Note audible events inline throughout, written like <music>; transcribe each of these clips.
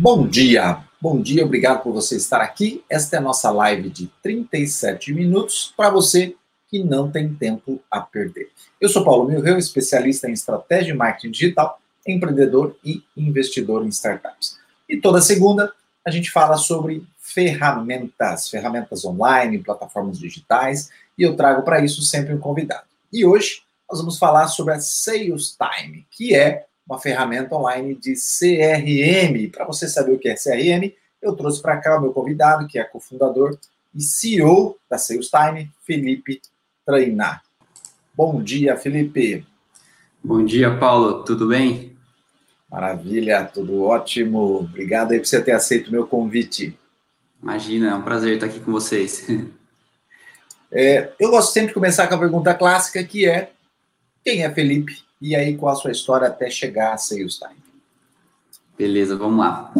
Bom dia, bom dia, obrigado por você estar aqui. Esta é a nossa live de 37 minutos para você que não tem tempo a perder. Eu sou Paulo Milreu, especialista em estratégia e marketing digital, empreendedor e investidor em startups. E toda segunda a gente fala sobre ferramentas, ferramentas online, plataformas digitais, e eu trago para isso sempre um convidado. E hoje nós vamos falar sobre a Sales Time, que é uma ferramenta online de CRM. Para você saber o que é CRM, eu trouxe para cá o meu convidado, que é cofundador e CEO da Sales Time, Felipe Trainar. Bom dia, Felipe. Bom dia, Paulo. Tudo bem? Maravilha, tudo ótimo. Obrigado aí por você ter aceito o meu convite. Imagina, é um prazer estar aqui com vocês. É, eu gosto sempre de começar com a pergunta clássica, que é quem é Felipe e aí qual a sua história até chegar a Sales Time. Beleza, vamos lá.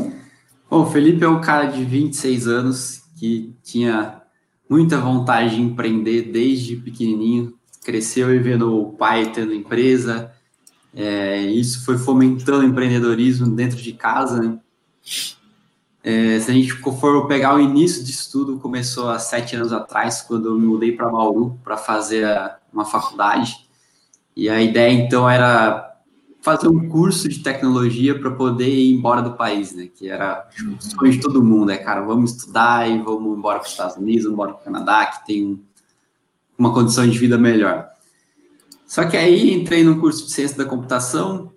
Bom, o Felipe é um cara de 26 anos que tinha muita vontade de empreender desde pequenininho, cresceu e vendo o pai tendo empresa, é, isso foi fomentando empreendedorismo dentro de casa, né? É, se a gente for pegar o início de estudo, começou há sete anos atrás, quando eu me mudei para Bauru para fazer uma faculdade. E a ideia, então, era fazer um curso de tecnologia para poder ir embora do país, né? Que era tipo, o sonho de todo mundo, né, cara? Vamos estudar e vamos embora para os Estados Unidos, vamos embora para o Canadá, que tem uma condição de vida melhor. Só que aí entrei no curso de ciência da computação,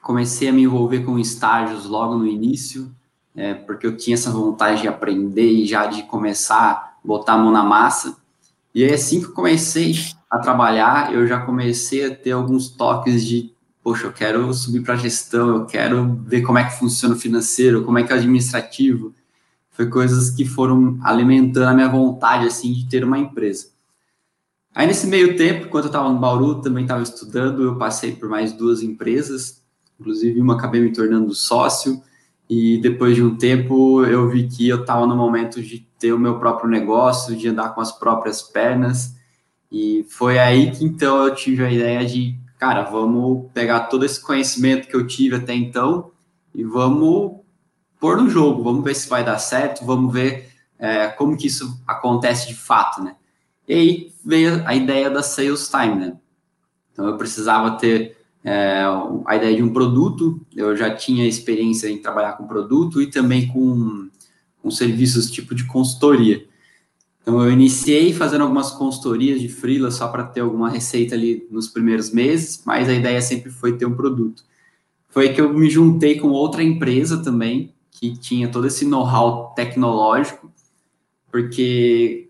comecei a me envolver com estágios logo no início, é, porque eu tinha essa vontade de aprender e já de começar a botar a mão na massa. E aí, assim que eu comecei a trabalhar, eu já comecei a ter alguns toques de, poxa, eu quero subir para gestão, eu quero ver como é que funciona o financeiro, como é que é o administrativo. Foi coisas que foram alimentando a minha vontade, assim, de ter uma empresa. Aí, nesse meio tempo, enquanto eu estava no Bauru, também estava estudando, eu passei por mais duas empresas, inclusive uma acabei me tornando sócio, e depois de um tempo eu vi que eu estava no momento de ter o meu próprio negócio, de andar com as próprias pernas, e foi aí que então eu tive a ideia de, cara, vamos pegar todo esse conhecimento que eu tive até então e vamos pôr no jogo, vamos ver se vai dar certo, vamos ver é, como que isso acontece de fato, né? E aí veio a ideia da Sales Time, né? Então eu precisava ter é, a ideia de um produto, eu já tinha experiência em trabalhar com produto e também com, com serviços tipo de consultoria. Então, eu iniciei fazendo algumas consultorias de freela só para ter alguma receita ali nos primeiros meses, mas a ideia sempre foi ter um produto. Foi que eu me juntei com outra empresa também, que tinha todo esse know-how tecnológico, porque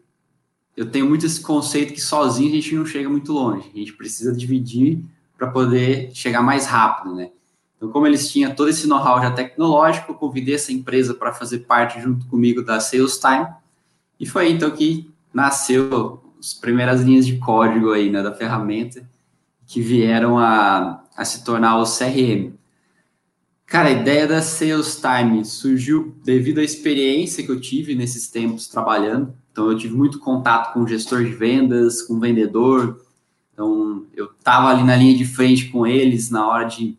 eu tenho muito esse conceito que sozinho a gente não chega muito longe, a gente precisa dividir para poder chegar mais rápido, né? Então, como eles tinham todo esse know-how já tecnológico, eu convidei essa empresa para fazer parte junto comigo da Sales Time, e foi então que nasceu as primeiras linhas de código aí, né, da ferramenta, que vieram a, a se tornar o CRM. Cara, a ideia da Sales Time surgiu devido à experiência que eu tive nesses tempos trabalhando. Então, eu tive muito contato com gestor de vendas, com vendedor. Então, eu estava ali na linha de frente com eles na hora de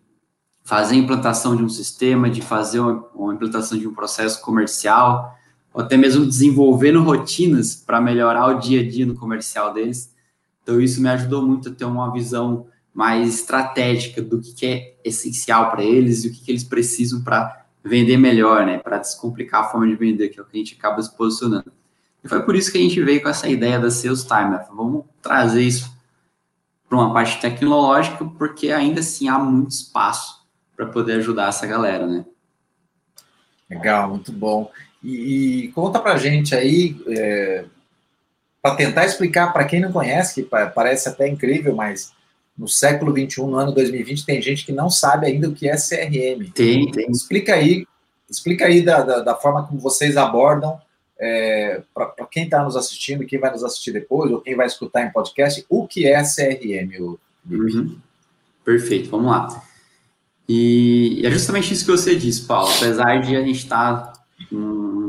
fazer a implantação de um sistema, de fazer uma, uma implantação de um processo comercial ou até mesmo desenvolvendo rotinas para melhorar o dia a dia no comercial deles. Então, isso me ajudou muito a ter uma visão mais estratégica do que, que é essencial para eles e o que, que eles precisam para vender melhor, né? Para descomplicar a forma de vender, que é o que a gente acaba se posicionando. E foi por isso que a gente veio com essa ideia da Sales Time. Né? Vamos trazer isso para uma parte tecnológica, porque ainda assim há muito espaço para poder ajudar essa galera, né? Legal, muito bom. E, e conta para gente aí, é, para tentar explicar para quem não conhece, que parece até incrível, mas no século 21, no ano 2020, tem gente que não sabe ainda o que é CRM. Tem, tem. Explica aí, explica aí da, da, da forma como vocês abordam, é, para quem está nos assistindo, quem vai nos assistir depois, ou quem vai escutar em podcast, o que é CRM, o uhum. Perfeito, vamos lá. E, e, é justamente isso que você disse, Paulo. Apesar de a gente estar tá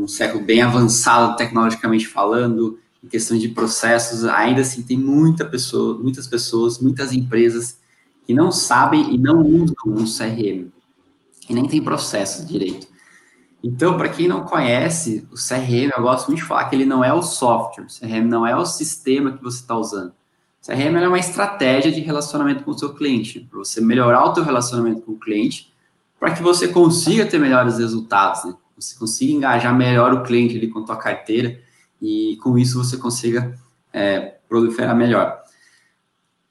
um século bem avançado tecnologicamente falando, em questão de processos, ainda assim tem muita pessoa, muitas pessoas, muitas empresas que não sabem e não usam um CRM, e nem tem processo direito. Então, para quem não conhece, o CRM, eu gosto muito de falar que ele não é o software, o CRM não é o sistema que você está usando. O CRM é uma estratégia de relacionamento com o seu cliente, para você melhorar o seu relacionamento com o cliente, para que você consiga ter melhores resultados, né? Você consiga engajar melhor o cliente ali com a tua carteira e com isso você consiga é, proliferar melhor.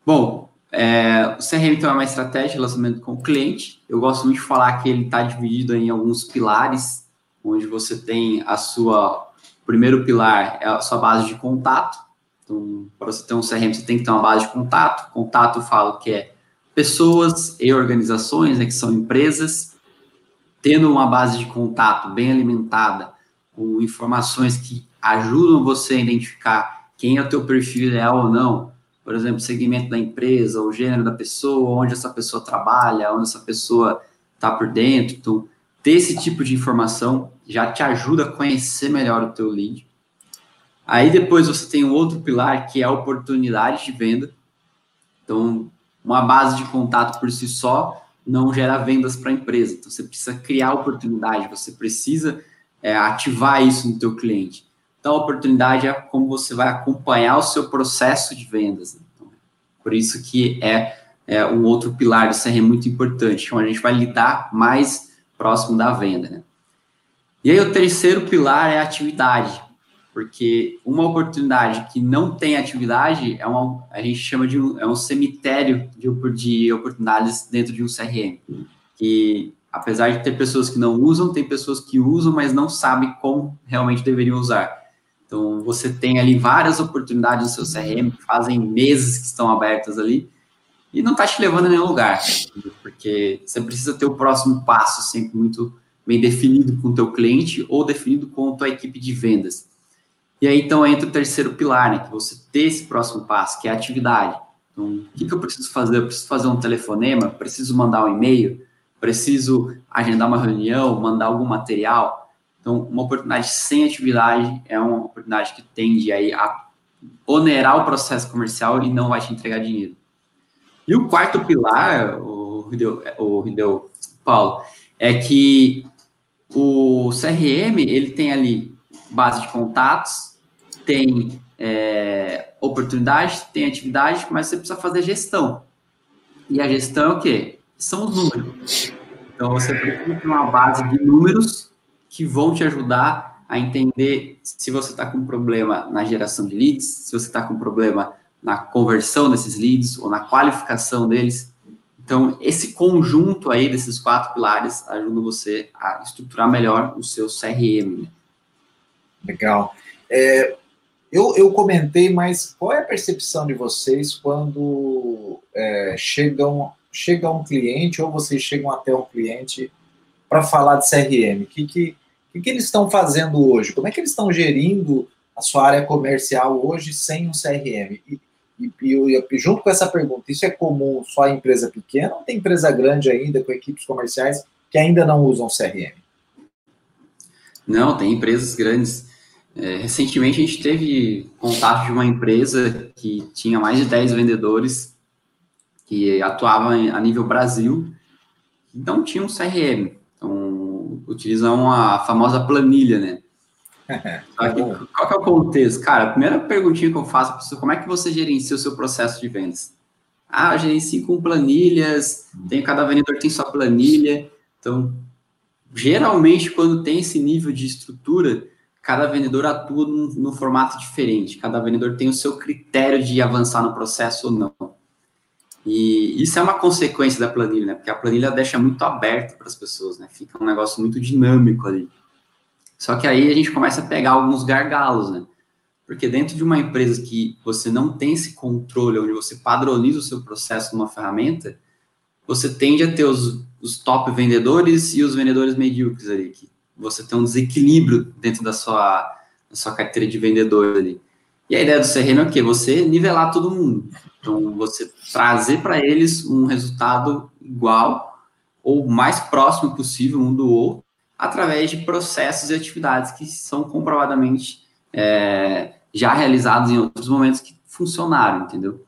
Bom, é, o CRM então é uma estratégia de relacionamento com o cliente. Eu gosto muito de falar que ele está dividido em alguns pilares, onde você tem a sua primeiro pilar é a sua base de contato. Então, para você ter um CRM, você tem que ter uma base de contato. Contato eu falo que é pessoas e organizações, né, que são empresas, tendo uma base de contato bem alimentada, com informações que ajudam você a identificar quem é o teu perfil ideal ou não, por exemplo, segmento da empresa, o gênero da pessoa, onde essa pessoa trabalha, onde essa pessoa está por dentro. Então, ter esse tipo de informação já te ajuda a conhecer melhor o teu lead. Aí depois você tem um outro pilar que é a oportunidade de venda. Então, uma base de contato por si só não gera vendas para a empresa. Então, você precisa criar oportunidade, você precisa é, ativar isso no teu cliente. Então, a oportunidade é como você vai acompanhar o seu processo de vendas. Né? Então, por isso que é, é, um outro pilar do CRM muito importante, onde a gente vai lidar mais próximo da venda. Né? E aí, o terceiro pilar é a atividade, porque uma oportunidade que não tem atividade é uma, a gente chama de um, é um cemitério de, de oportunidades dentro de um CRM, que apesar de ter pessoas que não usam, tem pessoas que usam, mas não sabem como realmente deveriam usar. Então, você tem ali várias oportunidades no seu CRM, fazem meses que estão abertas ali, e não está te levando a nenhum lugar, porque você precisa ter o próximo passo sempre muito bem definido com o teu cliente ou definido com a tua equipe de vendas. E aí, então, entra o terceiro pilar, né, que você ter esse próximo passo, que é a atividade. Então, o que, que eu preciso fazer? Eu preciso fazer um telefonema, preciso mandar um e-mail, preciso agendar uma reunião, mandar algum material, então, uma oportunidade sem atividade é uma oportunidade que tende aí a onerar o processo comercial e não vai te entregar dinheiro. E o quarto pilar, o Rideu, o Paulo, é que o CRM ele tem ali base de contatos, tem é, oportunidade, tem atividade, mas você precisa fazer gestão. E a gestão é o quê? São os números. Então você precisa ter uma base de números que vão te ajudar a entender se você está com problema na geração de leads, se você está com problema na conversão desses leads ou na qualificação deles. Então, esse conjunto aí desses quatro pilares ajuda você a estruturar melhor o seu CRM. Né? Legal. É, eu, eu comentei, mas qual é a percepção de vocês quando é, chegam, chega um cliente ou vocês chegam até um cliente para falar de CRM? Que, que, o que eles estão fazendo hoje? Como é que eles estão gerindo a sua área comercial hoje sem um CRM? E, e, e, junto com essa pergunta, isso é comum só em empresa pequena ou tem empresa grande ainda, com equipes comerciais, que ainda não usam CRM? Não, tem empresas grandes. É, recentemente a gente teve contato de uma empresa que tinha mais de 10 vendedores que atuavam a nível Brasil e não tinha um CRM. Então, utilizam a famosa planilha, né? <laughs> Só que, qual que é o contexto? Cara, a primeira perguntinha que eu faço para você, como é que você gerencia o seu processo de vendas? Ah, eu gerencio com planilhas, tem, cada vendedor tem sua planilha. Então, geralmente, quando tem esse nível de estrutura, cada vendedor atua num, num formato diferente. Cada vendedor tem o seu critério de avançar no processo ou não. E isso é uma consequência da planilha, né? Porque a planilha deixa muito aberto para as pessoas, né? Fica um negócio muito dinâmico ali. Só que aí a gente começa a pegar alguns gargalos, né? Porque dentro de uma empresa que você não tem esse controle, onde você padroniza o seu processo numa ferramenta, você tende a ter os, os top vendedores e os vendedores medíocres ali, que você tem um desequilíbrio dentro da sua, da sua carteira de vendedores ali. E a ideia do CRM é o quê? Você nivelar todo mundo. Então, você trazer para eles um resultado igual ou mais próximo possível um do outro, através de processos e atividades que são comprovadamente é, já realizados em outros momentos que funcionaram, entendeu?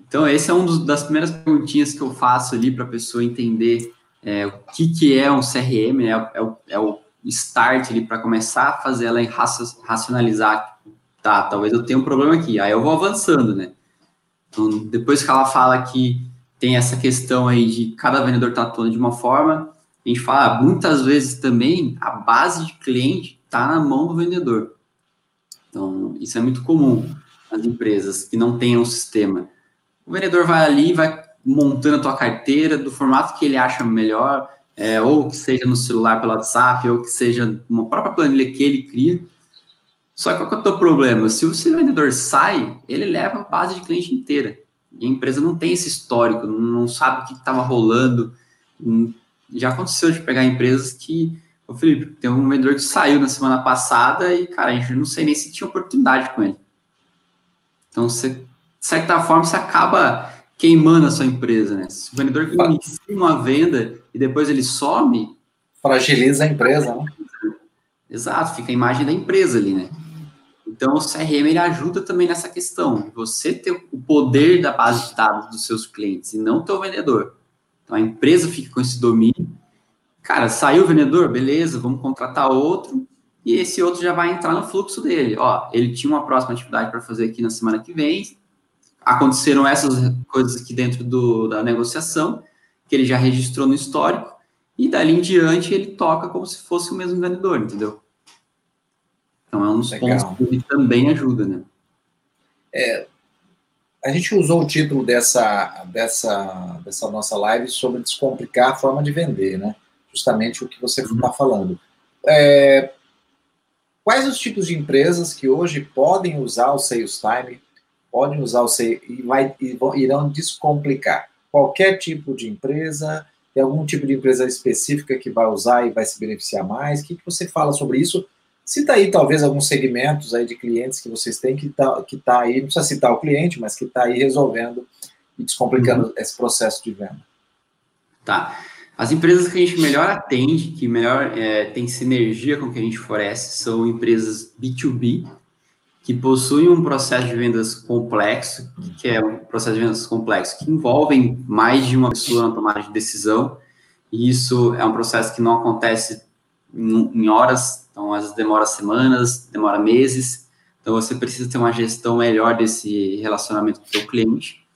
Então, esse é um das primeiras perguntinhas que eu faço ali para a pessoa entender é, o que, que é um CRM, né? é, o, é o start ali para começar a fazer ela racionalizar, tá, talvez eu tenha um problema aqui, aí eu vou avançando, né? Então, depois que ela fala que tem essa questão aí de cada vendedor tá atuando de uma forma, a gente fala, muitas vezes também a base de cliente está na mão do vendedor. Então, isso é muito comum nas empresas que não tenham um sistema. O vendedor vai ali, vai montando a tua carteira do formato que ele acha melhor, é, ou que seja no celular pelo WhatsApp, ou que seja uma própria planilha que ele cria. Só que qual que é o teu problema? Se o seu vendedor sai, ele leva a base de cliente inteira. E a empresa não tem esse histórico, não sabe o que estava rolando. Hum, já aconteceu de pegar empresas que, ô Felipe, tem um vendedor que saiu na semana passada e, cara, a gente não sei nem se tinha oportunidade com ele. Então, você, de certa forma, você acaba queimando a sua empresa, né? Se o vendedor inicia uma venda e depois ele some. Fragiliza a empresa, né? Exato, fica a imagem da empresa ali, né? Então, o CRM ele ajuda também nessa questão, você ter o poder da base de dados dos seus clientes e não o teu vendedor. Então, a empresa fica com esse domínio. Cara, saiu o vendedor, beleza, vamos contratar outro e esse outro já vai entrar no fluxo dele. Ó, ele tinha uma próxima atividade para fazer aqui na semana que vem, aconteceram essas coisas aqui dentro do, da negociação, que ele já registrou no histórico, e dali em diante ele toca como se fosse o mesmo vendedor, entendeu? Então é um dos Legal. pontos que ele também ajuda, né? É, a gente usou o título dessa, dessa, dessa nossa live sobre descomplicar a forma de vender, né? Justamente o que você está uhum. falando. É, quais os tipos de empresas que hoje podem usar o Sales Time podem usar o C e, vai, e irão descomplicar. Qualquer tipo de empresa, tem algum tipo de empresa específica que vai usar e vai se beneficiar mais? O que, que você fala sobre isso? Cita aí talvez alguns segmentos aí de clientes que vocês têm que tá, que tá aí, não precisa citar o cliente, mas que está aí resolvendo e descomplicando uhum. esse processo de venda. Tá. As empresas que a gente melhor atende, que melhor é, tem sinergia com o que a gente oferece, são empresas B2B, que possuem um processo de vendas complexo, que é um processo de vendas complexo, que envolve mais de uma pessoa na tomada de decisão, e isso é um processo que não acontece em horas, então às vezes demora semanas, demora meses, então você precisa ter uma gestão melhor desse relacionamento com o seu cliente.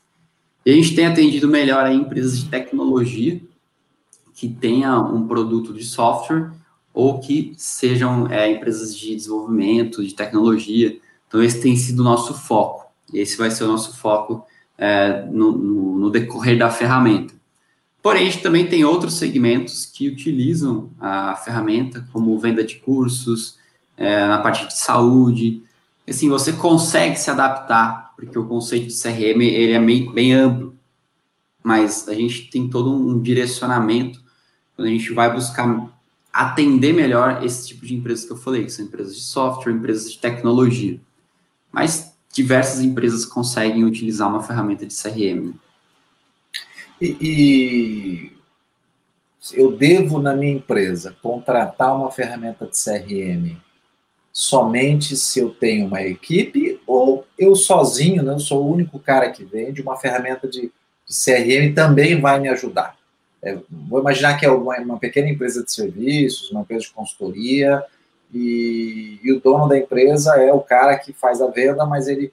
E a gente tem atendido melhor a empresas de tecnologia que tenha um produto de software ou que sejam é, empresas de desenvolvimento, de tecnologia, então, esse tem sido o nosso foco. Esse vai ser o nosso foco é, no, no, no, decorrer da ferramenta. Porém, a gente também tem outros segmentos que utilizam a ferramenta, como venda de cursos, é, na parte de saúde. Assim, você consegue se adaptar, porque o conceito de CRM ele é bem, bem amplo, mas a gente tem todo um direcionamento quando a gente vai buscar atender melhor esse tipo de empresas que eu falei, que são empresas de software, empresas de tecnologia mas diversas empresas conseguem utilizar uma ferramenta de CRM. E, e, eu devo, na minha empresa, contratar uma ferramenta de CRM somente se eu tenho uma equipe ou eu sozinho, né, eu sou o único cara que vende, uma ferramenta de, de CRM também vai me ajudar? É, vou imaginar que é uma, uma pequena empresa de serviços, uma empresa de consultoria, e, e, o dono da empresa é o cara que faz a venda, mas ele,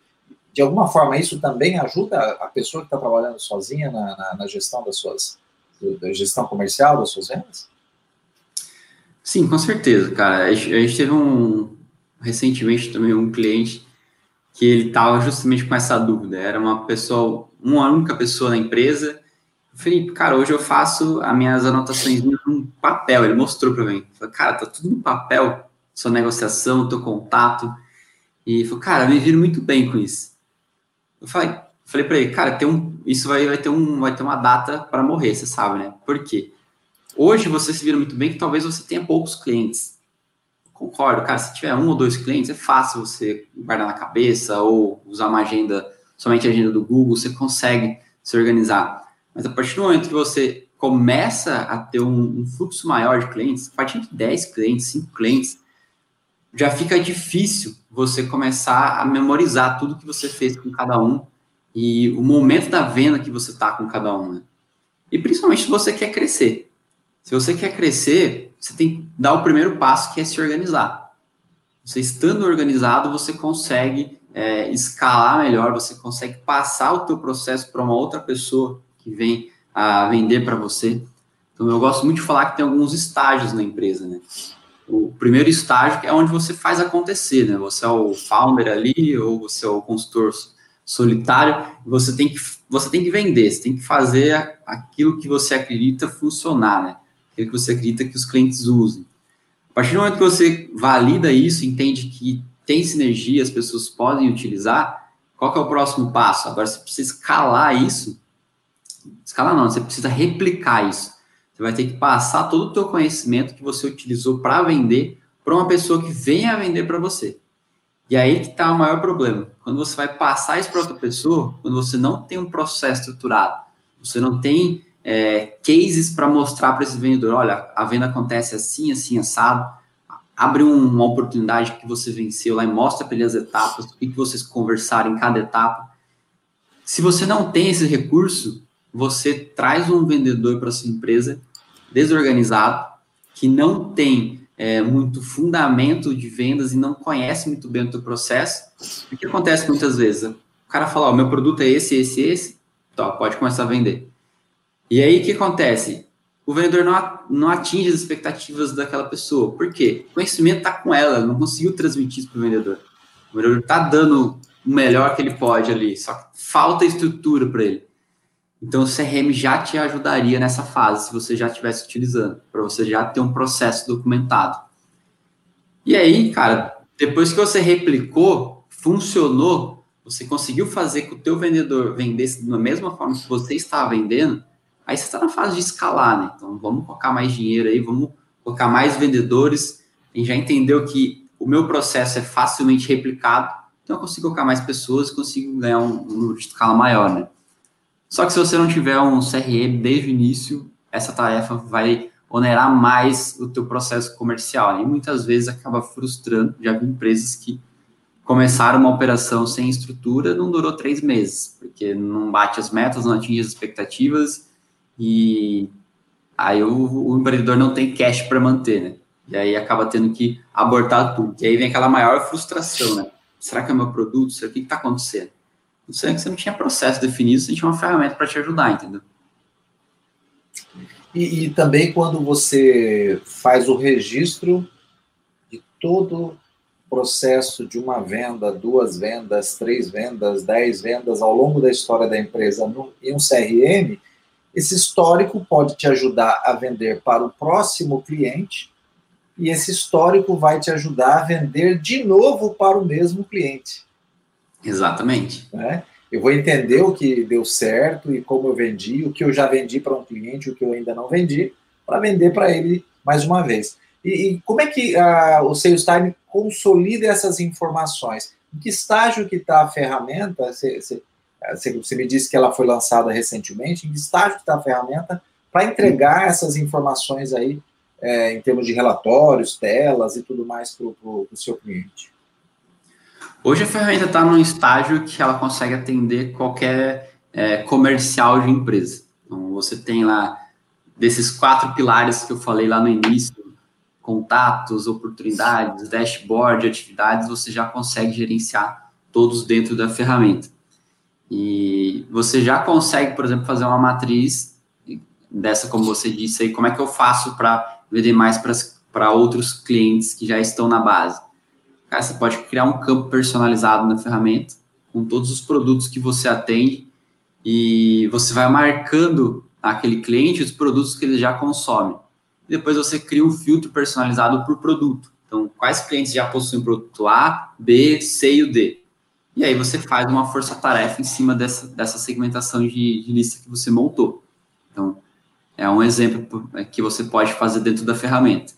de alguma forma, isso também ajuda a pessoa que está trabalhando sozinha na, na, na, gestão das suas, da gestão comercial das suas vendas? Sim, com certeza, cara. A gente, a gente teve um, recentemente também um cliente que ele estava justamente com essa dúvida. Era uma pessoa, uma única pessoa na empresa. Felipe, cara, hoje eu faço as minhas anotações no papel. Ele mostrou para mim. Falei, cara, tá tudo no papel sua negociação, teu contato. E falou, cara, me viro muito bem com isso. Eu falei, falei para ele, cara, tem um, isso vai, vai, ter um, vai ter uma data para morrer, você sabe, né? Por quê? Hoje você se vira muito bem que talvez você tenha poucos clientes. Concordo, cara, se tiver um ou dois clientes, é fácil você guardar na cabeça ou usar uma agenda, somente a agenda do Google, você consegue se organizar. Mas a partir do momento que você começa a ter um, um fluxo maior de clientes, a partir de 10 clientes, 5 clientes, já fica difícil você começar a memorizar tudo que você fez com cada um e o momento da venda que você está com cada um. Né? E principalmente se você quer crescer. Se você quer crescer, você tem que dar o primeiro passo, que é se organizar. Você estando organizado, você consegue é, escalar melhor, você consegue passar o teu processo para uma outra pessoa que vem a vender para você. Então, eu gosto muito de falar que tem alguns estágios na empresa, né? O primeiro estágio é onde você faz acontecer, né? Você é o founder ali, ou você é o consultor solitário, você tem que, você tem que vender, você tem que fazer aquilo que você acredita funcionar, né? aquilo que você acredita que os clientes usem. A partir do momento que você valida isso, entende que tem sinergia, as pessoas podem utilizar, qual que é o próximo passo? Agora você precisa escalar isso. Escalar não, você precisa replicar isso. Vai ter que passar todo o teu conhecimento que você utilizou para vender para uma pessoa que venha vender para você. E aí que está o maior problema. Quando você vai passar isso para outra pessoa, quando você não tem um processo estruturado, você não tem é, cases para mostrar para esse vendedor, olha, a venda acontece assim, assim, assado, abre uma oportunidade que você venceu lá e mostra para ele as etapas, o que, que vocês conversaram em cada etapa. Se você não tem esse recurso, você traz um vendedor para sua empresa desorganizado, que não tem é, muito fundamento de vendas e não conhece muito bem o teu processo. O que acontece muitas vezes? O cara fala, o meu produto é esse, esse, esse, então pode começar a vender. E aí o que acontece? O vendedor não, não atinge as expectativas daquela pessoa. Por quê? O conhecimento está com ela, não conseguiu transmitir isso para o vendedor. O vendedor está dando o melhor que ele pode ali, só que falta estrutura para ele. Então, o CRM já te ajudaria nessa fase, se você já estivesse utilizando, para você já ter um processo documentado. E aí, cara, depois que você replicou, funcionou, você conseguiu fazer que o teu vendedor vendesse da mesma forma que você estava vendendo, Aí você está na fase de escalar, né? Então vamos colocar mais dinheiro aí, vamos colocar mais vendedores. A já entendeu que o meu processo é facilmente replicado, então eu consigo colocar mais pessoas, consigo ganhar um, um número de escala maior, né? Só que se você não tiver um CRM desde o início, essa tarefa vai onerar mais o teu processo comercial. E muitas vezes acaba frustrando. Já vi empresas que começaram uma operação sem estrutura, não durou três meses, porque não bate as metas, não atinge as expectativas, e aí o, o empreendedor não tem cash para manter, né? E aí acaba tendo que abortar tudo. E aí vem aquela maior frustração, né? Será que é meu produto? Será que está acontecendo? Não sei que você não tinha processo definido, você tinha uma ferramenta para te ajudar, entendeu? E, e, também quando você faz o registro de todo o processo de uma venda, duas vendas, três vendas, dez vendas ao longo da história da empresa no, em um CRM, esse histórico pode te ajudar a vender para o próximo cliente e esse histórico vai te ajudar a vender de novo para o mesmo cliente. Exatamente. Né? Eu vou entender o que deu certo e como eu vendi, o que eu já vendi para um cliente, o que eu ainda não vendi, para vender para ele mais uma vez. E, e como é que uh, o Sales Time consolida essas informações? Em que estágio que está a ferramenta? Você você me disse que ela foi lançada recentemente. Em que estágio está a ferramenta para entregar essas informações aí, é, em termos de relatórios, telas e tudo mais para o seu cliente? Hoje a ferramenta está num estágio que ela consegue atender qualquer é, comercial de empresa. Então, você tem lá, desses quatro pilares que eu falei lá no início, contatos, oportunidades, dashboard, atividades, você já consegue gerenciar todos dentro da ferramenta. E você já consegue, por exemplo, fazer uma matriz dessa, como você disse aí, como é que eu faço para vender mais para outros clientes que já estão na base. Cara, você pode criar um campo personalizado na ferramenta, com todos os produtos que você atende, e você vai marcando aquele cliente os produtos que ele já consome. E depois você cria um filtro personalizado por produto. Então, quais clientes já possuem produto A, B, C e o D? E aí você faz uma força-tarefa em cima dessa, dessa segmentação de, de, lista que você montou. Então, é um exemplo que você pode fazer dentro da ferramenta.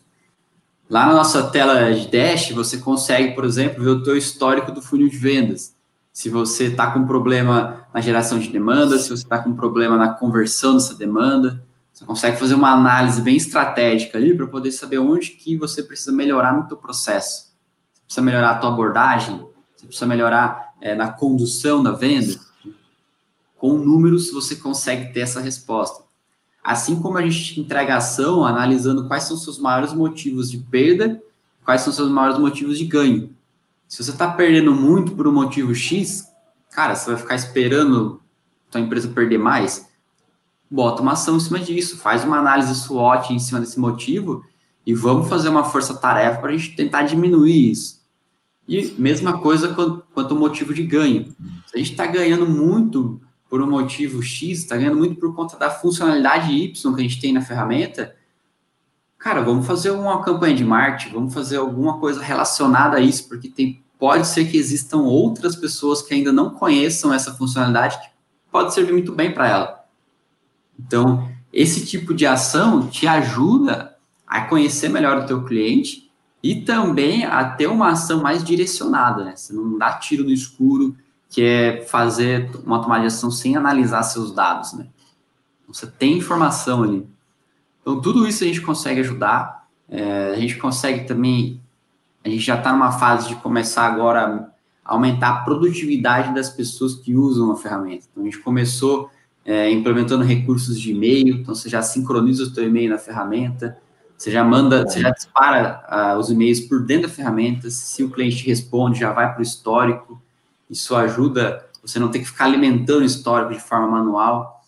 Lá na nossa tela de dash, você consegue, por exemplo, ver o teu histórico do funil de vendas. Se você está com problema na geração de demanda, se você está com problema na conversão dessa demanda, você consegue fazer uma análise bem estratégica ali para poder saber onde que você precisa melhorar no teu processo. Você precisa melhorar a tua abordagem, você precisa melhorar é, na condução da venda, com números você consegue ter essa resposta. Assim como a gente entrega ação analisando quais são seus maiores motivos de perda, quais são seus maiores motivos de ganho. Se você está perdendo muito por um motivo X, cara, você vai ficar esperando tua empresa perder mais? Bota uma ação em cima disso, faz uma análise SWOT em cima desse motivo e vamos fazer uma força-tarefa para a gente tentar diminuir isso. E mesma coisa quanto, quanto motivo de ganho. Se a gente está ganhando muito por um motivo X, está ganhando muito por conta da funcionalidade Y que a gente tem na ferramenta, cara, vamos fazer uma campanha de marketing, vamos fazer alguma coisa relacionada a isso, porque tem, pode ser que existam outras pessoas que ainda não conheçam essa funcionalidade que pode servir muito bem para ela. Então, esse tipo de ação te ajuda a conhecer melhor o teu cliente e também a ter uma ação mais direcionada, né? Você não dá tiro no escuro, que é fazer uma tomada de ação sem analisar seus dados, né? Você tem informação ali. Então, tudo isso a gente consegue ajudar. É, a gente consegue também. A gente já está numa fase de começar agora a aumentar a produtividade das pessoas que usam a ferramenta. Então, a gente começou é, implementando recursos de e-mail, então você já sincroniza o seu e-mail na ferramenta, você já manda, você já dispara uh, os e-mails por dentro da ferramenta, se o cliente responde, já vai para o histórico, isso ajuda você não ter que ficar alimentando o histórico de forma manual.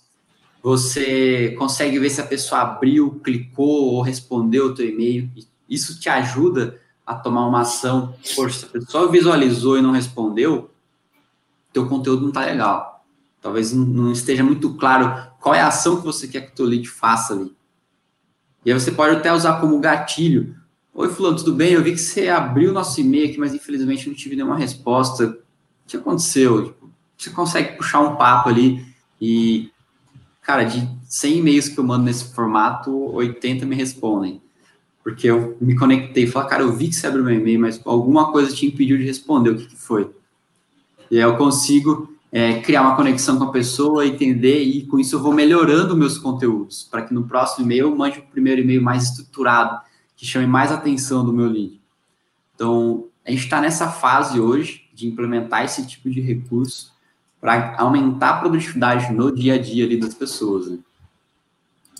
Você consegue ver se a pessoa abriu, clicou ou respondeu o teu e-mail. Isso te ajuda a tomar uma ação. Poxa, se a pessoa visualizou e não respondeu, teu conteúdo não está legal. Talvez não esteja muito claro qual é a ação que você quer que o teu lead faça ali. E aí você pode até usar como gatilho. Oi, fulano, tudo bem? Eu vi que você abriu nosso e-mail aqui, mas infelizmente não tive nenhuma resposta. Que aconteceu? Tipo, você consegue puxar um papo ali e, cara, de 100 e-mails que eu mando nesse formato, 80 me respondem. Porque eu me conectei e falei, cara, eu vi que você abriu meu e-mail, mas alguma coisa te impediu de responder. O que, que foi? E aí eu consigo é, criar uma conexão com a pessoa, entender, e com isso eu vou melhorando meus conteúdos, para que no próximo e-mail eu mande o primeiro e-mail mais estruturado, que chame mais atenção do meu lead. Então, a gente está nessa fase hoje de implementar esse tipo de recurso para aumentar a produtividade no dia a dia ali das pessoas. Né?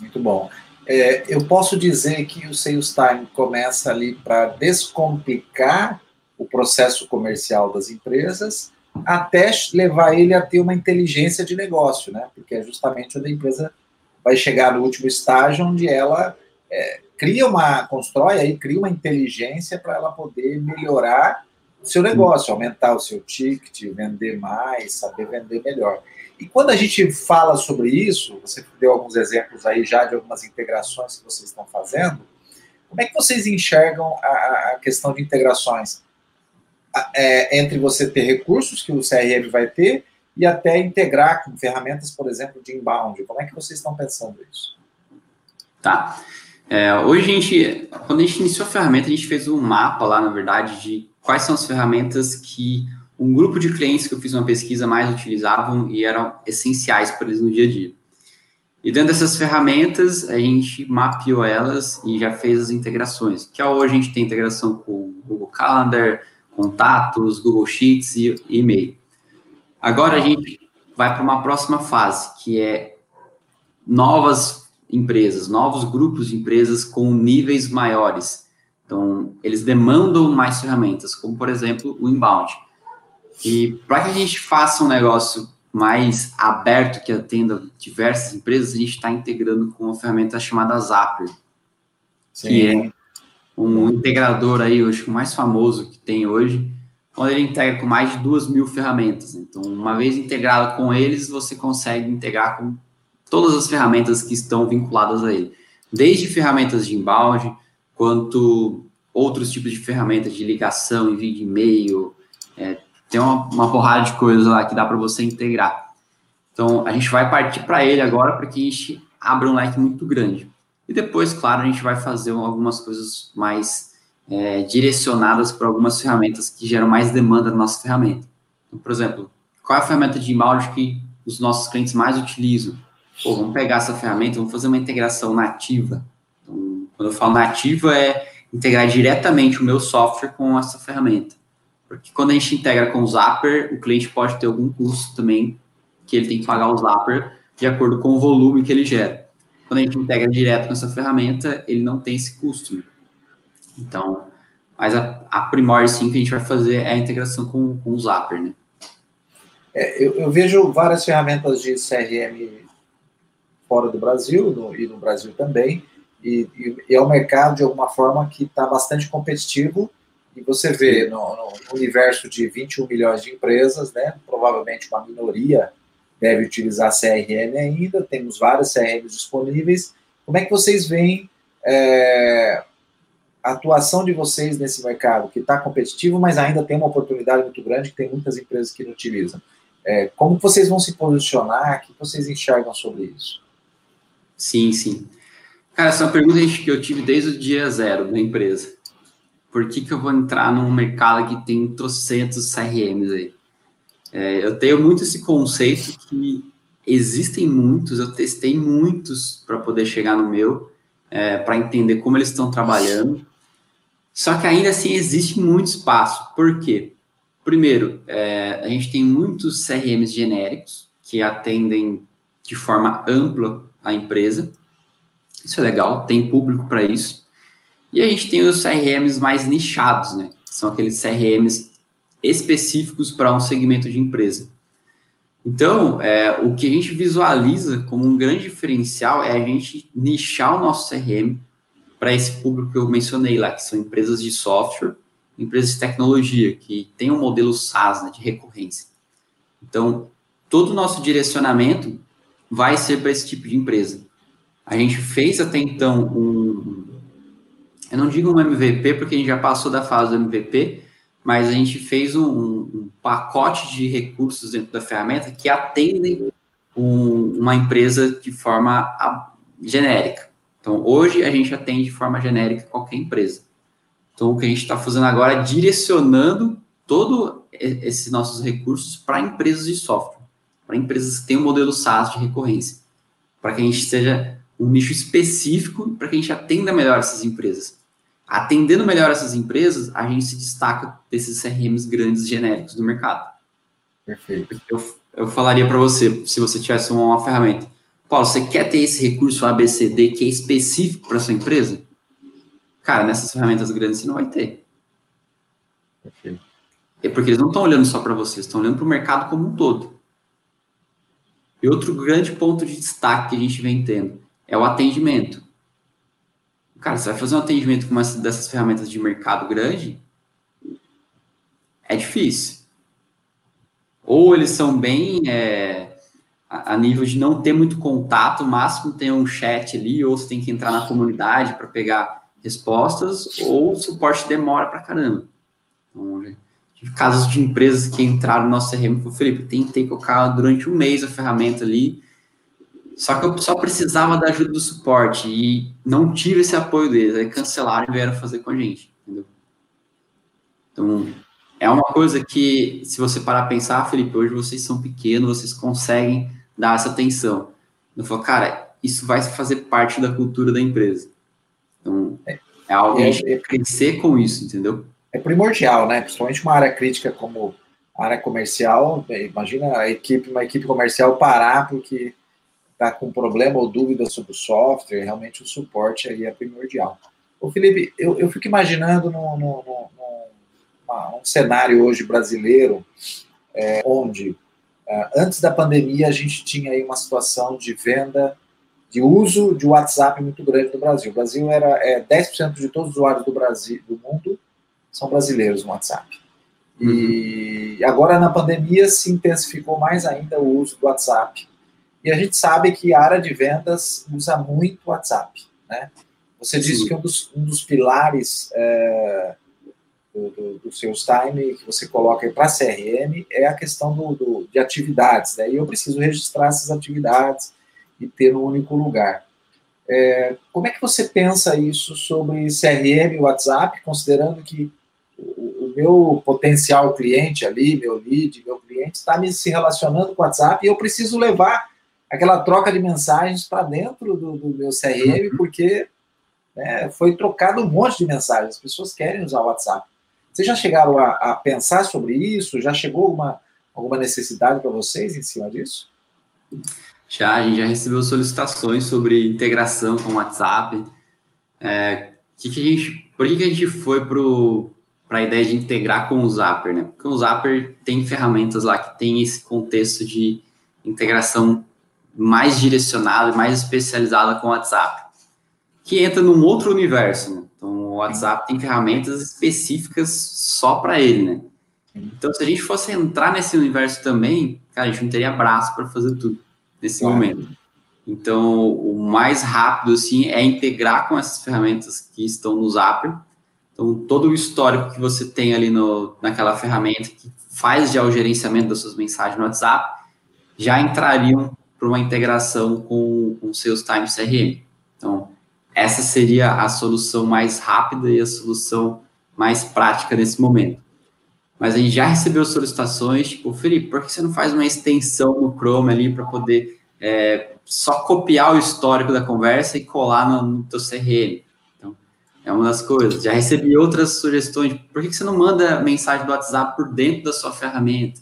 Muito bom. É, eu posso dizer que o Sales Time começa ali para descomplicar o processo comercial das empresas até levar ele a ter uma inteligência de negócio, né? Porque é justamente onde a empresa vai chegar no último estágio, onde ela é, cria uma, constrói aí, cria uma inteligência para ela poder melhorar seu negócio, aumentar o seu ticket, vender mais, saber vender melhor. E quando a gente fala sobre isso, você deu alguns exemplos aí já de algumas integrações que vocês estão fazendo, como é que vocês enxergam a, a questão de integrações? é, entre você ter recursos que o CRM vai ter e até integrar com ferramentas, por exemplo, de inbound. Como é que vocês estão pensando isso? Tá. É, hoje a gente, quando a gente iniciou a ferramenta, a gente fez um mapa lá, na verdade, de quais são as ferramentas que um grupo de clientes que eu fiz uma pesquisa mais utilizavam e eram essenciais para eles no dia a dia. E dentro dessas ferramentas, a gente mapeou elas e já fez as integrações. Que hoje a gente tem integração com Google Calendar, contatos, Google Sheets e e-mail. Agora a gente vai para uma próxima fase, que é novas empresas, novos grupos de empresas com níveis maiores. Então, eles demandam mais ferramentas, como, por exemplo, o inbound. E para que a gente faça um negócio mais aberto, que atenda diversas empresas, a gente está integrando com uma ferramenta chamada Zapier, Sim. que é um integrador aí, eu acho que o mais famoso que tem hoje, onde ele integra com mais de duas mil ferramentas. Então, uma vez integrado com eles, você consegue integrar com todas as ferramentas que estão vinculadas a ele, desde ferramentas de inbound, quanto outros tipos de ferramentas de ligação, envio de e-mail, é, tem uma, uma porrada de coisas lá que dá para você integrar. Então, a gente vai partir para ele agora para que a gente abra um leque muito grande. E depois, claro, a gente vai fazer algumas coisas mais é, direcionadas para algumas ferramentas que geram mais demanda na nossa ferramenta. Então, por exemplo, qual é a ferramenta de inbound que os nossos clientes mais utilizam? Pô, vamos pegar essa ferramenta, vamos fazer uma integração nativa. Quando eu falo nativa, é integrar diretamente o meu software com essa ferramenta. Porque quando a gente integra com o Zapper, o cliente pode ter algum custo também que ele tem que pagar o Zapper de acordo com o volume que ele gera. quando a gente integra direto com essa ferramenta, ele não tem esse custo. Né? Então, mas a, a sim, que a gente vai fazer é a integração com, com o Zapper, né? É, eu, eu, vejo várias ferramentas de CRM fora do Brasil no, e no Brasil também, e, e, e, é um mercado, de alguma forma, que está bastante competitivo, e você vê no, no, universo de 21 milhões de empresas, né, provavelmente uma minoria deve utilizar CRM ainda, temos várias CRMs disponíveis. Como é que vocês veem é, a atuação de vocês nesse mercado, que está competitivo, mas ainda tem uma oportunidade muito grande, que tem muitas empresas que não utilizam? É, como vocês vão se posicionar? O que vocês enxergam sobre isso? Sim, sim. Cara, essa é uma pergunta que eu tive desde o dia zero da empresa. Por que, que eu vou entrar num mercado que tem trocentos CRMs aí? É, eu tenho muito esse conceito que existem muitos, eu testei muitos para poder chegar no meu, é, para entender como eles estão trabalhando. Só que ainda assim existe muito espaço. Por quê? Primeiro, é, a gente tem muitos CRMs genéricos que atendem de forma ampla a empresa. Isso é legal, tem público para isso. E a gente tem os CRMs mais nichados, né? São aqueles CRMs específicos para um segmento de empresa. Então, é, o que a gente visualiza como um grande diferencial é a gente nichar o nosso CRM para esse público que eu mencionei lá, que são empresas de software, empresas de tecnologia, que tem um modelo SaaS né, de recorrência. Então, todo o nosso direcionamento vai ser para esse tipo de empresa. A gente fez até então um, eu não digo um MVP, porque a gente já passou da fase do MVP, mas a gente fez um, um pacote de recursos dentro da ferramenta que atendem um, uma empresa de forma a, genérica. Então, hoje a gente atende de forma genérica qualquer empresa. Então, o que a gente está fazendo agora é direcionando todos esses nossos recursos para empresas de software, para empresas que têm um modelo SaaS de recorrência, para que a gente seja um nicho específico, para que a gente atenda melhor essas empresas. Atendendo melhor essas empresas, a gente se destaca desses CRMs grandes genéricos do mercado. Perfeito. Eu, eu falaria para você, se você tivesse uma, uma ferramenta, Paulo, você quer ter esse recurso ABCD que é específico para sua empresa? Cara, nessas ferramentas grandes você não vai ter. Perfeito. É porque eles não estão olhando só para você, estão olhando para o mercado como um todo. E outro grande ponto de destaque que a gente vem tendo é o atendimento. Cara, você vai fazer um atendimento com uma dessas ferramentas de mercado grande, é difícil. Ou eles são bem é, a, nível de não ter muito contato, o máximo tem um chat ali, ou você tem que entrar na comunidade para pegar respostas, ou o suporte demora para caramba. Então, tive casos de empresas que entraram no nosso CRM e Felipe, tentei colocar durante um mês a ferramenta ali, só que eu só precisava da ajuda do suporte e não tive esse apoio deles. Aí cancelaram e vieram fazer com a gente, entendeu? Então, é uma coisa que, se você parar a pensar, Felipe, hoje vocês são pequenos, vocês conseguem dar essa atenção. Eu falo, cara, isso vai fazer parte da cultura da empresa. Então, é, é algo é, é, crescer com isso, entendeu? É primordial, né? Principalmente uma área crítica como a área comercial. Imagina a equipe, uma equipe comercial parar porque está com problema ou dúvida sobre o software, realmente o suporte aí é primordial. Ô Felipe, eu, eu fico imaginando num, num, num, cenário hoje brasileiro, é, onde é, antes da pandemia a gente tinha aí uma situação de venda, de uso de WhatsApp muito grande no Brasil. O Brasil era é, 10% de todos os usuários do Brasil, do mundo são brasileiros no WhatsApp. E uhum. agora na pandemia se intensificou mais ainda o uso do WhatsApp e a gente sabe que a área de vendas usa muito WhatsApp, né? Você disse Sim. que um dos, um dos pilares é, do, do, do seus time que você coloca para CRM é a questão do, do, de atividades, né? E eu preciso registrar essas atividades e ter um único lugar. É, como é que você pensa isso sobre CRM e WhatsApp, considerando que o, o, meu potencial cliente ali, meu lead, meu cliente, está me se relacionando com o WhatsApp e eu preciso levar aquela troca de mensagens para dentro do, do, meu CRM, uhum. porque né, foi trocado um monte de mensagens. As pessoas querem usar o WhatsApp. Vocês já chegaram a, a pensar sobre isso? Já chegou alguma, alguma necessidade para vocês em cima disso? Já, a gente já recebeu solicitações sobre integração com o WhatsApp. É, que que a gente, por que, que a gente foi para a ideia de integrar com o Zapper, né? Porque o Zapper tem ferramentas lá que tem esse contexto de integração mais direcionada, mais especializada com o WhatsApp, que entra num outro universo, né? Então, o WhatsApp tem ferramentas específicas só para ele, né? Então, se a gente fosse entrar nesse universo também, cara, a gente não teria braço para fazer tudo nesse claro. momento. Então, o mais rápido, assim, é integrar com essas ferramentas que estão no Zapper. Então, todo o histórico que você tem ali no, naquela ferramenta que faz já o gerenciamento das suas mensagens no WhatsApp, já entrariam para uma integração com o seus Times CRM. Então, essa seria a solução mais rápida e a solução mais prática nesse momento. Mas a gente já recebeu solicitações, tipo, Felipe, por que você não faz uma extensão no Chrome ali para poder é, só copiar o histórico da conversa e colar no, no teu CRM? Então, é uma das coisas. Já recebi outras sugestões, por que você não manda mensagem do WhatsApp por dentro da sua ferramenta?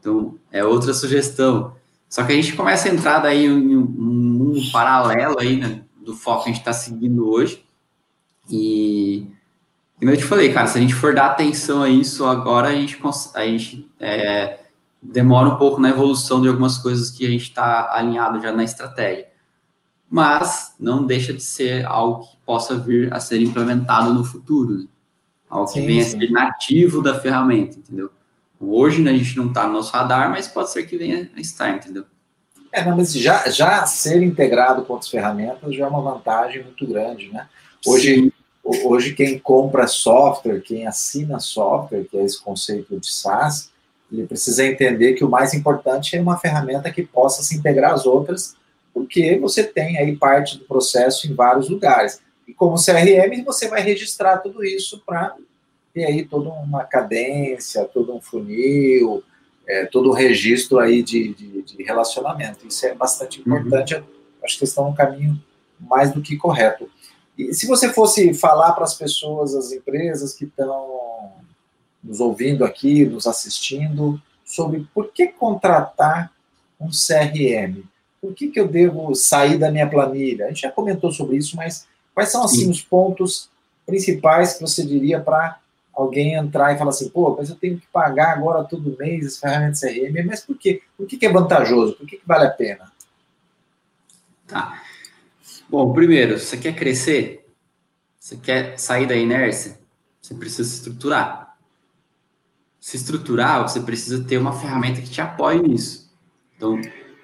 Então, é outra sugestão. Só que a gente começa a entrar daí em um mundo paralelo aí, né, do foco que a gente está seguindo hoje. E como eu te falei, cara, se a gente for dar atenção a isso agora, a gente, a gente é, demora um pouco na evolução de algumas coisas que a gente está alinhado já na estratégia. Mas não deixa de ser algo que possa vir a ser implementado no futuro. Né? Algo que sim, venha sim. a ser nativo da ferramenta, entendeu? Hoje né, a gente não está no nosso radar, mas pode ser que venha a estar, entendeu? É, não, mas já, já ser integrado com outras ferramentas já é uma vantagem muito grande, né? Hoje, sim hoje quem compra software, quem assina software, que é esse conceito de SaaS, ele precisa entender que o mais importante é uma ferramenta que possa se integrar às outras, porque você tem aí parte do processo em vários lugares. E como CRM, você vai registrar tudo isso para ter aí toda uma cadência, todo um funil, é, todo um registro aí de, de, de, relacionamento. Isso é bastante uhum. importante. Uhum. Acho que estão no caminho mais do que correto. E se você fosse falar para as pessoas, as empresas que estão nos ouvindo aqui, nos assistindo, sobre por que contratar um CRM? Por que, que eu devo sair da minha planilha? A gente já comentou sobre isso, mas quais são assim, os pontos principais que você diria para alguém entrar e falar assim, pô, mas eu tenho que pagar agora todo mês esse ferramenta CRM, mas por quê? Por que, que é vantajoso? Por que, que vale a pena? Tá. Bom, primeiro, você quer crescer? Você quer sair da inércia? Você precisa se estruturar. Se estruturar, você precisa ter uma ferramenta que te apoie nisso. Então,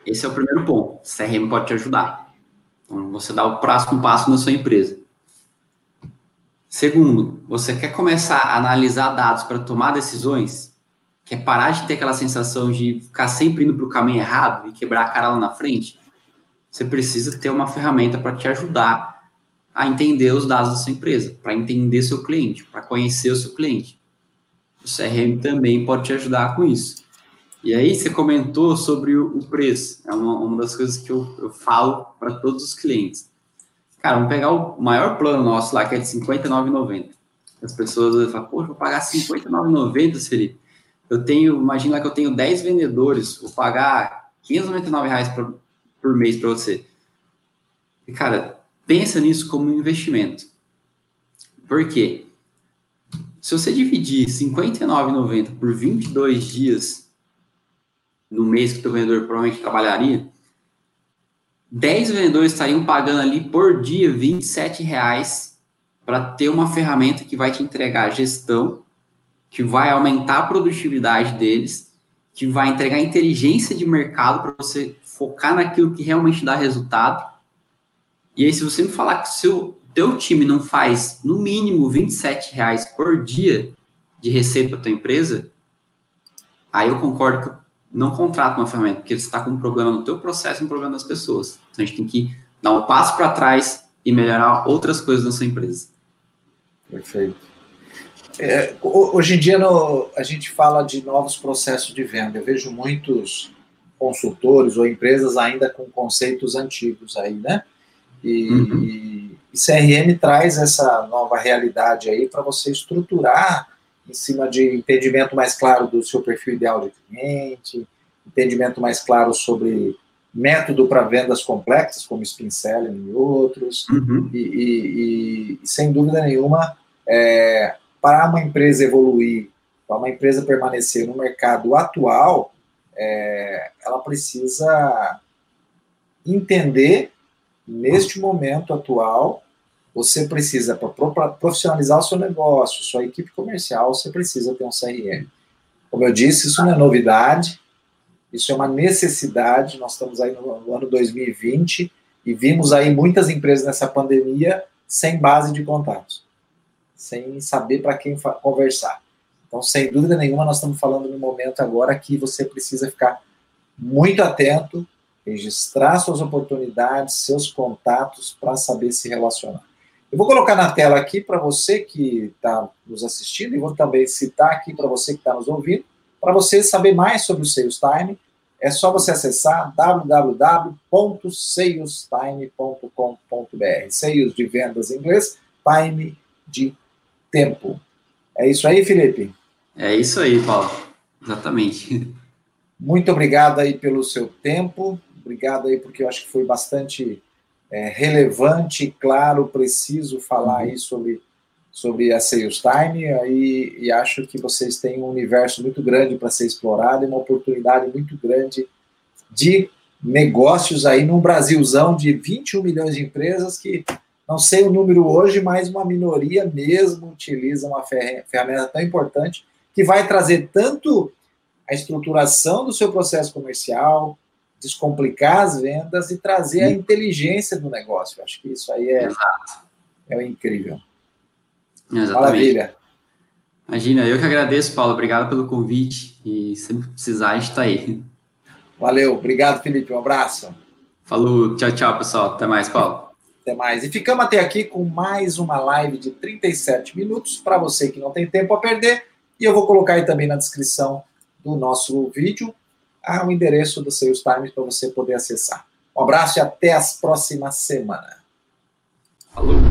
esse é o primeiro ponto. CRM pode te ajudar. Então, você dá o próximo passo na sua empresa. Segundo, você quer começar a analisar dados para tomar decisões? Quer parar de ter aquela sensação de ficar sempre indo para o caminho errado e quebrar a cara lá na frente? você precisa ter uma ferramenta para te ajudar a entender os dados da sua empresa, para entender seu cliente, para conhecer o seu cliente. O CRM também pode te ajudar com isso. E aí você comentou sobre o, preço. É uma, uma, das coisas que eu, eu falo para todos os clientes. Cara, vamos pegar o maior plano nosso lá, que é de R$ 59,90. As pessoas falam, poxa, vou pagar R$ 59,90, Felipe. Eu tenho, imagina lá que eu tenho 10 vendedores, vou pagar R$ 599 para por mês para você. E, cara, pensa nisso como um investimento. Por quê? Se você dividir R$ 59,90 por 22 dias no mês que o teu vendedor provavelmente trabalharia, 10 vendedores estariam pagando ali por dia R$ reais para ter uma ferramenta que vai te entregar gestão, que vai aumentar a produtividade deles, que vai entregar inteligência de mercado para você focar naquilo que realmente dá resultado. E aí, se você me falar que o seu teu time não faz no mínimo 27 reais por dia de receita para tua empresa, aí eu concordo que não contrato uma ferramenta, porque você está com um problema no teu processo e um problema das pessoas. Então a gente tem que dar um passo para trás e melhorar outras coisas na sua empresa. Perfeito. É, hoje em dia no, a gente fala de novos processos de venda. Eu vejo muitos consultores ou empresas ainda com conceitos antigos aí, né? E, uhum. e, CRM traz essa nova realidade aí para você estruturar em cima de entendimento mais claro do seu perfil ideal de cliente, entendimento mais claro sobre método para vendas complexas, como Spin Selling e outros, uhum. e, e, e, sem dúvida nenhuma, é, para uma empresa evoluir, para uma empresa permanecer no mercado atual, é, ela precisa entender, neste momento atual, você precisa, para profissionalizar o seu negócio, sua equipe comercial, você precisa ter um CRM. Como eu disse, isso não é novidade, isso é uma necessidade. Nós estamos aí no ano 2020 e vimos aí muitas empresas nessa pandemia sem base de contatos, sem saber para quem conversar. Então, sem dúvida nenhuma, nós estamos falando no momento agora que você precisa ficar muito atento, registrar suas oportunidades, seus contatos para saber se relacionar. Eu vou colocar na tela aqui para você que está nos assistindo e vou também citar aqui para você que está nos ouvindo para você saber mais sobre o Sales Time, é só você acessar www.salestime.com.br. Sales de vendas em inglês, time de tempo. É isso aí, Felipe? É isso aí, Paulo. Exatamente. Muito obrigado aí pelo seu tempo. Obrigado aí, porque eu acho que foi bastante é, relevante, claro, preciso falar uhum. aí sobre sobre a Sales Time aí, e acho que vocês têm um universo muito grande para ser explorado e uma oportunidade muito grande de negócios aí num Brasilzão de 21 milhões de empresas que não sei o número hoje, mas uma minoria mesmo utiliza uma ferramenta tão importante que vai trazer tanto a estruturação do seu processo comercial, descomplicar as vendas e trazer a inteligência do negócio. Acho que isso aí é, é incrível. Exatamente. Maravilha. Imagina, eu que agradeço, Paulo. Obrigado pelo convite e sempre precisar, a gente está aí. Valeu, obrigado, Felipe. Um abraço. Falou, tchau, tchau, pessoal. Até mais, Paulo. Até mais. E ficamos até aqui com mais uma live de 37 minutos para você que não tem tempo a perder. E eu vou colocar aí também na descrição do nosso vídeo ah, o endereço do Sales Times para você poder acessar. Um abraço e até as próximas semanas. Falou.